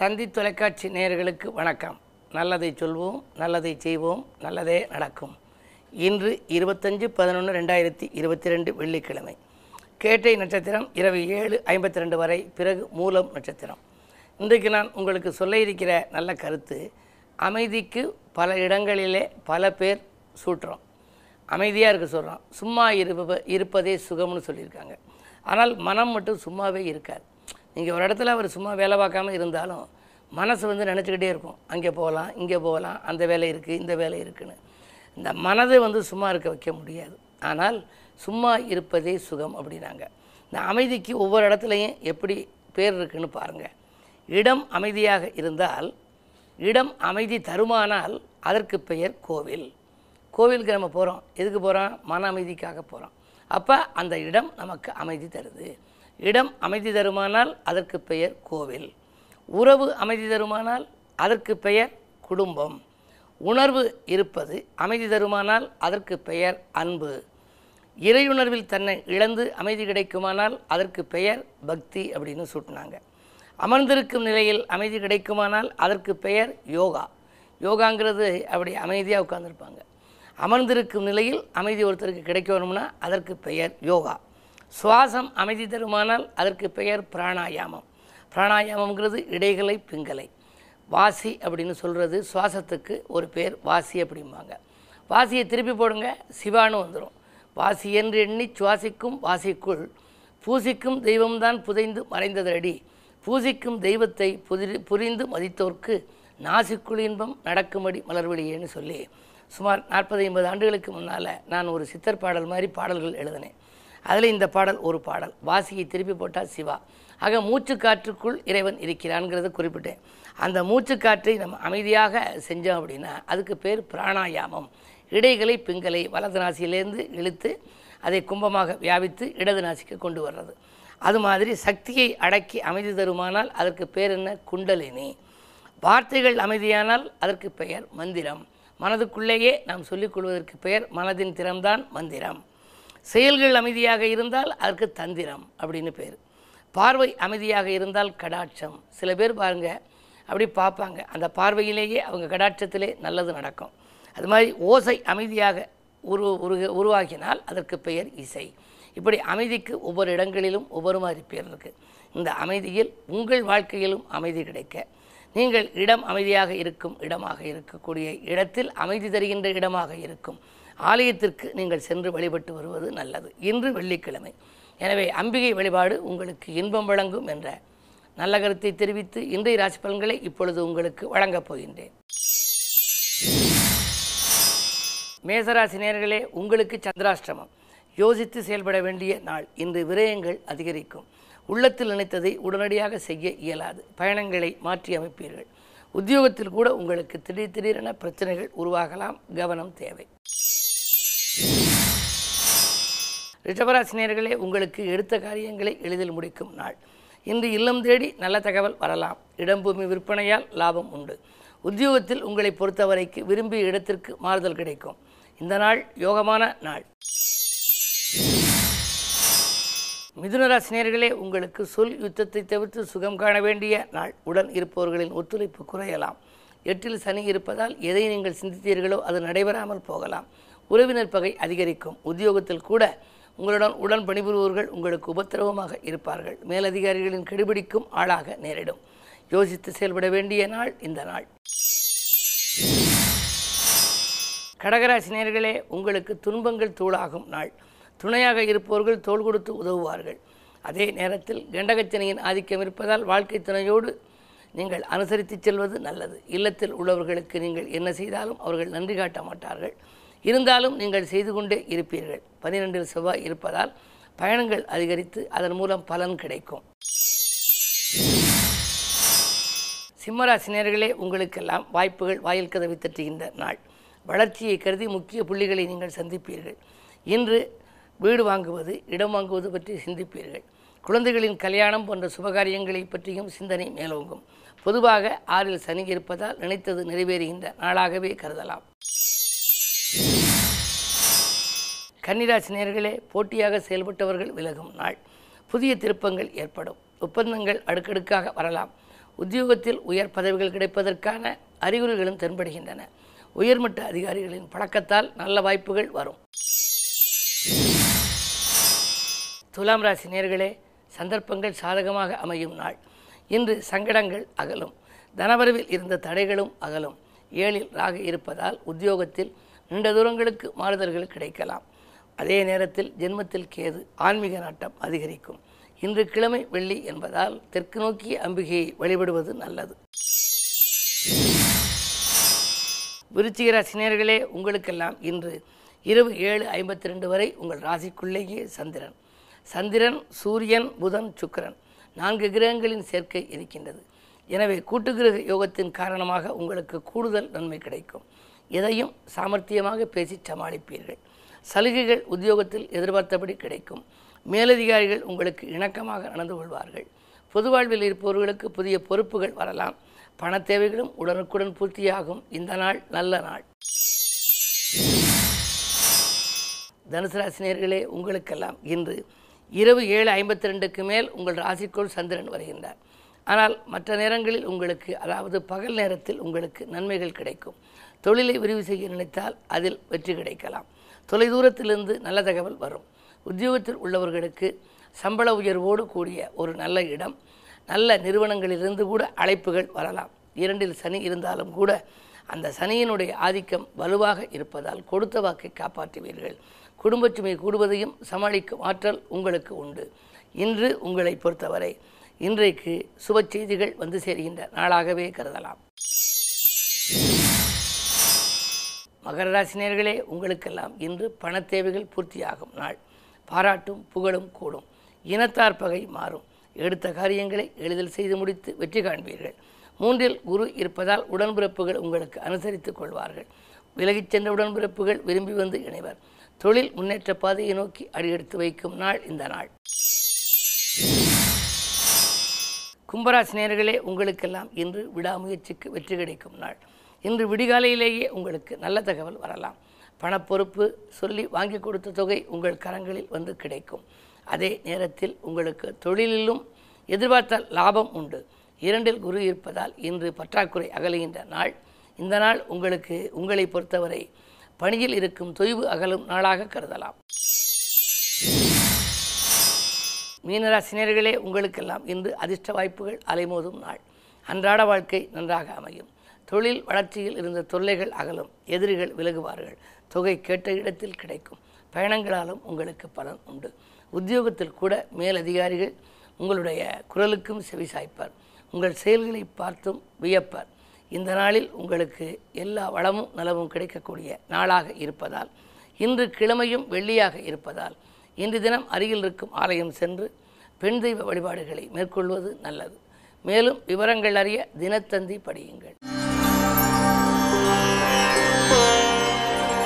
தந்தி தொலைக்காட்சி நேயர்களுக்கு வணக்கம். நல்லதை சொல்வோம் நல்லதை செய்வோம் நல்லதே நடக்கும். இன்று இருபத்தஞ்சு பதினொன்று ரெண்டாயிரத்தி இருபத்தி ரெண்டு வெள்ளிக்கிழமை. கேட்டை நட்சத்திரம் இரவு ஏழு ஐம்பத்தி ரெண்டு வரை பிறகு மூலம் நட்சத்திரம். இன்றைக்கு நான் உங்களுக்கு சொல்ல இருக்கிற நல்ல கருத்து அமைதிக்கு பல இடங்களிலே பல பேர் சூட்டுறோம். அமைதியாக இருக்க சொல்கிறோம் சும்மா இருப்ப இருப்பதே சுகம்னு சொல்லியிருக்காங்க. ஆனால் மனம் மட்டும் சும்மாவே இருக்காது. நீங்கள் ஒரு இடத்துல அவர் சும்மா வேலை பார்க்காம இருந்தாலும் மனசு வந்து நினச்சிக்கிட்டே இருக்கும். அங்கே போகலாம் இங்கே போகலாம் அந்த வேலை இருக்குது இந்த வேலை இருக்குன்னு. இந்த மனதை வந்து சும்மா இருக்க வைக்க முடியாது. ஆனால் சும்மா இருப்பதே சுகம் அப்படின்னாங்க. இந்த அமைதிக்கு ஒவ்வொரு இடத்துலையும் எப்படி பேர் இருக்குன்னு பாருங்கள் இடம் அமைதியாக இருந்தால் இடம் அமைதி தருமானால் அதற்கு பெயர் கோவில். கோவிலுக்கு நம்ம போகிறோம் எதுக்கு போகிறோம் மன அமைதிக்காக போகிறோம் அப்போ அந்த இடம் நமக்கு அமைதி தருது. இடம் அமைதி தருமானால் அதற்கு பெயர் கோவில். உறவு அமைதி தருமானால் அதற்கு பெயர் குடும்பம். உணர்வு இருப்பது அமைதி தருமானால் அதற்கு பெயர் அன்பு. இறையுணர்வில் தன்னை இழந்து அமைதி கிடைக்குமானால் அதற்கு பெயர் பக்தி அப்படின்னு சூட்டினாங்க. அமர்ந்திருக்கும் நிலையில் அமைதி கிடைக்குமானால் அதற்கு பெயர் யோகா. யோகாங்கிறது அப்படி அமைதியாக உட்காந்துருப்பாங்க அமர்ந்திருக்கும் நிலையில் அமைதி ஒருத்தருக்கு கிடைக்கணும்னா அதற்கு பெயர் யோகா. சுவாசம் அமைதி தருமானால் அதற்கு பெயர் பிராணாயாமம். பிராணாயாமங்கிறது இடைகளை பிங்கலை வாசி அப்படின்னு சொல்கிறது சுவாசத்துக்கு ஒரு பேர் வாசி அப்படிம்பாங்க. வாசியை திருப்பி போடுங்க சிவான்னு வந்துடும் வாசி என்று எண்ணி சுவாசிக்கும் வாசிக்குள் பூசிக்கும் தெய்வம்தான் புதைந்து மறைந்ததடி. பூசிக்கும் தெய்வத்தை புதி புரிந்து மதித்தோர்க்கு நாசிக்குள் இன்பம் நடக்கும்படி மலர்வெளியேன்னு சொல்லி சுமார் நாற்பது ஐம்பது ஆண்டுகளுக்கு முன்னால் நான் ஒரு சித்தர் பாடல் மாதிரி பாடல்கள் எழுதினேன். அதில் இந்த பாடல் ஒரு பாடல். வாசியை திருப்பி போட்டால் சிவா. ஆக மூச்சு காற்றுக்குள் இறைவன் இருக்கிறான்ங்கிறத குறிப்பிட்டேன். அந்த மூச்சு காற்றை நம்ம அமைதியாக செஞ்சோம் அப்படின்னா அதுக்கு பேர் பிராணாயாமம். இடைகளை பிங்களை வலது நாசியிலேருந்து இழுத்து அதை கும்பமாக வியாபித்து இடது நாசிக்கு கொண்டு வர்றது. அது மாதிரி சக்தியை அடக்கி அமைதி தருமானால் அதற்கு பேர் என்ன? குண்டலினி. வார்த்தைகள் அமைதியானால் அதற்கு பெயர் மந்திரம். மனதுக்குள்ளேயே நாம் சொல்லிக் கொள்வதற்கு பெயர் மனதின் திறம்தான் மந்திரம். செயல்கள் அமைதியாக இருந்தால் அதற்கு தந்திரம் அப்படின்னு பேர். பார்வை அமைதியாக இருந்தால் கடாட்சம். சில பேர் பாருங்கள் அப்படி பார்ப்பாங்க. அந்த பார்வையிலேயே அவங்க கடாட்சத்திலே நல்லது நடக்கும். அது மாதிரி ஓசை அமைதியாக உரு உருக உருவாகினால் அதற்கு பெயர் இசை. இப்படி அமைதிக்கு ஒவ்வொரு இடங்களிலும் ஒவ்வொரு மாதிரி பேர் இருக்குது இந்த அமைதியில் உங்கள் வாழ்க்கையிலும் அமைதி கிடைக்க நீங்கள் இடம் அமைதியாக இருக்கும் இடமாக இருக்கக்கூடிய இடத்தில் அமைதி தருகின்ற இடமாக இருக்கும். ஆலயத்திற்கு நீங்கள் சென்று வழிபட்டு வருவது நல்லது. இன்று வெள்ளிக்கிழமை. எனவே அம்பிகை வழிபாடு உங்களுக்கு இன்பம் வழங்கும் என்ற நல்ல கருத்தை தெரிவித்து இன்றைய ராசி பலன்களை இப்பொழுது உங்களுக்கு வழங்கப் போகின்றேன். மேசராசி நேர்களே உங்களுக்கு சந்திராஷ்டிரமம். யோசித்து செயல்பட வேண்டிய நாள். இன்று விரயங்கள் அதிகரிக்கும். உள்ளத்தில் நினைத்ததை உடனடியாக செய்ய இயலாது. பயணங்களை மாற்றி அமைப்பீர்கள். உத்தியோகத்தில் கூட உங்களுக்கு திடீர் திடீரென பிரச்சனைகள் உருவாகலாம். கவனம் தேவை. ரிஷபராசினியர்களே உங்களுக்கு எடுத்த காரியங்களை எளிதில் முடிக்கும் நாள். இன்று இல்லம் தேடி நல்ல தகவல் வரலாம். இடம்பூமி விற்பனையால் லாபம் உண்டு. உத்தியோகத்தில் உங்களை பொறுத்தவரைக்கு விரும்பிய இடத்திற்கு மாறுதல் கிடைக்கும். இந்த நாள் யோகமான நாள். மிதுனராசினியர்களே உங்களுக்கு சொல் யுத்தத்தை தவிர்த்து சுகம் காண வேண்டிய நாள். உடன் இருப்பவர்களின் ஒத்துழைப்பு குறையலாம். எட்டில் சனி இருப்பதால் எதை நீங்கள் சிந்தித்தீர்களோ அது நடைபெறாமல் போகலாம். உறவினர் பகை அதிகரிக்கும். உத்தியோகத்தில் கூட உங்களுடன் உடன் பணிபுரிபவர்கள் உங்களுக்கு உபத்திரவமாக இருப்பார்கள். மேலதிகாரிகளின் கெடுபிடிக்கும் ஆளாக நேரிடும். யோசித்து செயல்பட வேண்டிய நாள் இந்த நாள். கடகராசி நேர்களே உங்களுக்கு துன்பங்கள் தூளாகும் நாள். துணையாக இருப்பவர்கள் தோள் கொடுத்து உதவுவார்கள். அதே நேரத்தில் கண்டகச்சனையின் ஆதிக்கம் இருப்பதால் வாழ்க்கை துணையோடு நீங்கள் அனுசரித்து செல்வது நல்லது. இல்லத்தில் உள்ளவர்களுக்கு நீங்கள் என்ன செய்தாலும் அவர்கள் நன்றி காட்ட மாட்டார்கள். இருந்தாலும் நீங்கள் செய்து கொண்டே இருப்பீர்கள். பனிரெண்டில் செவ்வாய் இருப்பதால் பயணங்கள் அதிகரித்து அதன் மூலம் பலன் கிடைக்கும். சிம்மராசினியர்களே உங்களுக்கெல்லாம் வாய்ப்புகள் வாயில் கதவை தட்டுகின்ற நாள். வளர்ச்சியை கருதி முக்கிய புள்ளிகளை நீங்கள் சந்திப்பீர்கள். இன்று வீடு வாங்குவது இடம் வாங்குவது பற்றி சிந்திப்பீர்கள். குழந்தைகளின் கல்யாணம் போன்ற சுபகாரியங்களை பற்றியும் சிந்தனை மேலோங்கும். பொதுவாக ஆறில் சனி இருப்பதால் நினைத்தது நிறைவேறுகின்ற நாளாகவே கருதலாம். கன்னிராசி நேர்களே போட்டியாக செயல்பட்டவர்கள் விலகும் நாள். புதிய திருப்பங்கள் ஏற்படும். ஒப்பந்தங்கள் அடுக்கடுக்காக வரலாம். உத்தியோகத்தில் உயர் பதவிகள் கிடைப்பதற்கான அறிகுறிகளும் தென்படுகின்றன. உயர்மட்ட அதிகாரிகளின் பழக்கத்தால் நல்ல வாய்ப்புகள் வரும். துலாம் ராசி நேர்களே சந்தர்ப்பங்கள் சாதகமாக அமையும் நாள். இன்று சங்கடங்கள் அகலும். தனவரவில் இருந்த தடைகளும் அகலும். ஏழில் ராக இருப்பதால் உத்தியோகத்தில் நீண்ட தூரங்களுக்கு மாறுதல்கள் கிடைக்கலாம். அதே நேரத்தில் ஜென்மத்தில் கேது ஆன்மீக நாட்டம் அதிகரிக்கும். இன்று கிழமை வெள்ளி என்பதால் தெற்கு நோக்கிய அம்பிகையை வழிபடுவது நல்லது. விருச்சிக ராசினியர்களே உங்களுக்கெல்லாம் இன்று இரவு ஏழு ஐம்பத்தி ரெண்டு வரை உங்கள் ராசிக்குள்ளேயே சந்திரன். சந்திரன் சூரியன் புதன் சுக்கிரன் நான்கு கிரகங்களின் சேர்க்கை இருக்கின்றது. எனவே கூட்டுக்கிரக யோகத்தின் காரணமாக உங்களுக்கு கூடுதல் நன்மை கிடைக்கும். எதையும் சாமர்த்தியமாக பேசி சமாளிப்பீர்கள். சலுகைகள் உத்தியோகத்தில் எதிர்பார்த்தபடி கிடைக்கும். மேலதிகாரிகள் உங்களுக்கு இணக்கமாக நடந்து கொள்வார்கள். பொது வாழ்வில் இருப்பவர்களுக்கு புதிய பொறுப்புகள் வரலாம். பண தேவைகளும் உடனுக்குடன் பூர்த்தியாகும். இந்த நாள் நல்ல நாள். தனுசு ராசினியர்களே உங்களுக்கெல்லாம் இன்று இரவு ஏழு ஐம்பத்தி ரெண்டுக்கு மேல் உங்கள் ராசிக்குள் சந்திரன் வருகின்றார். ஆனால் மற்ற நேரங்களில் உங்களுக்கு அதாவது பகல் நேரத்தில் உங்களுக்கு நன்மைகள் கிடைக்கும். தொழிலை விரிவு செய்ய நினைத்தால் அதில் வெற்றி கிடைக்கலாம். தொலைதூரத்திலிருந்து நல்ல தகவல் வரும். உத்தியோகத்தில் உள்ளவர்களுக்கு சம்பள உயர்வோடு கூடிய ஒரு நல்ல இடம் நல்ல நிறுவனங்களிலிருந்து கூட அழைப்புகள் வரலாம். இரண்டில் சனி இருந்தாலும் கூட அந்த சனியினுடைய ஆதிக்கம் வலுவாக இருப்பதால் கொடுத்த வாக்கை காப்பாற்றுவீர்கள். குடும்பச் சுமை கூடுவதையும் சமாளிக்கும் ஆற்றல் உங்களுக்கு உண்டு. இன்று உங்களை பொறுத்தவரை இன்றைக்கு சுப செய்திகள் வந்து சேர்கின்ற நாளாகவே கருதலாம். மகர ராசினியர்களே உங்களுக்கெல்லாம் இன்று பண தேவைகள் பூர்த்தியாகும் நாள். பாராட்டும் புகழும் கூடும். இனத்தார் பகை மாறும். எடுத்த காரியங்களை எளிதில் செய்து முடித்து வெற்றி காண்பீர்கள். மூன்றில் குரு இருப்பதால் உடன்பிறப்புகள் உங்களுக்கு அனுசரித்துக் கொள்வார்கள். விலகிச் சென்ற உடன்பிறப்புகள் விரும்பி வந்து இணைவர். தொழில் முன்னேற்ற பாதையை நோக்கி அடியெடுத்து வைக்கும் நாள் இந்த நாள். கும்பராசினியர்களே உங்களுக்கெல்லாம் இன்று விடாமுயற்சிக்கு வெற்றி கிடைக்கும் நாள். இன்று விடிகாலையிலேயே உங்களுக்கு நல்ல தகவல் வரலாம். பணப்பொறுப்பு சொல்லி வாங்கி கொடுத்த தொகை உங்கள் கரங்களில் வந்து கிடைக்கும். அதே நேரத்தில் உங்களுக்கு தொழிலிலும் எதிர்பார்த்த லாபம் உண்டு. இரண்டில் குரு இருப்பதால் இன்று பற்றாக்குறை அகலுகின்ற நாள். இந்த நாள் உங்களுக்கு உங்களை பொறுத்தவரை பணியில் இருக்கும் தொய்வு அகலும் நாளாக கருதலாம். மீனராசினியர்களே உங்களுக்கெல்லாம் இன்று அதிர்ஷ்ட வாய்ப்புகள் அலைமோதும் நாள். அன்றாட வாழ்க்கை நன்றாக அமையும். தொழில் வளர்ச்சியில் இருந்த தொல்லைகள் அகலும் எதிரிகள் விலகுவார்கள். தொகை கேட்ட இடத்தில் கிடைக்கும். பயணங்களாலும் உங்களுக்கு பலன் உண்டு. உத்தியோகத்தில் கூட மேலதிகாரிகள் உங்களுடைய குரலுக்கும் செவிசாய்ப்பார். உங்கள் செயல்களை பார்த்தும் வியப்பார். இந்த நாளில் உங்களுக்கு எல்லா வளமும் நலமும் கிடைக்கக்கூடிய நாளாக இருப்பதால் இன்று கிழமையும் வெள்ளியாக இருப்பதால் இன்று தினம் அருகில் இருக்கும் ஆலயம் சென்று பெண் தெய்வ வழிபாடுகளை மேற்கொள்வது நல்லது. மேலும் விவரங்கள் அறிய தினத்தந்தி படியுங்கள்.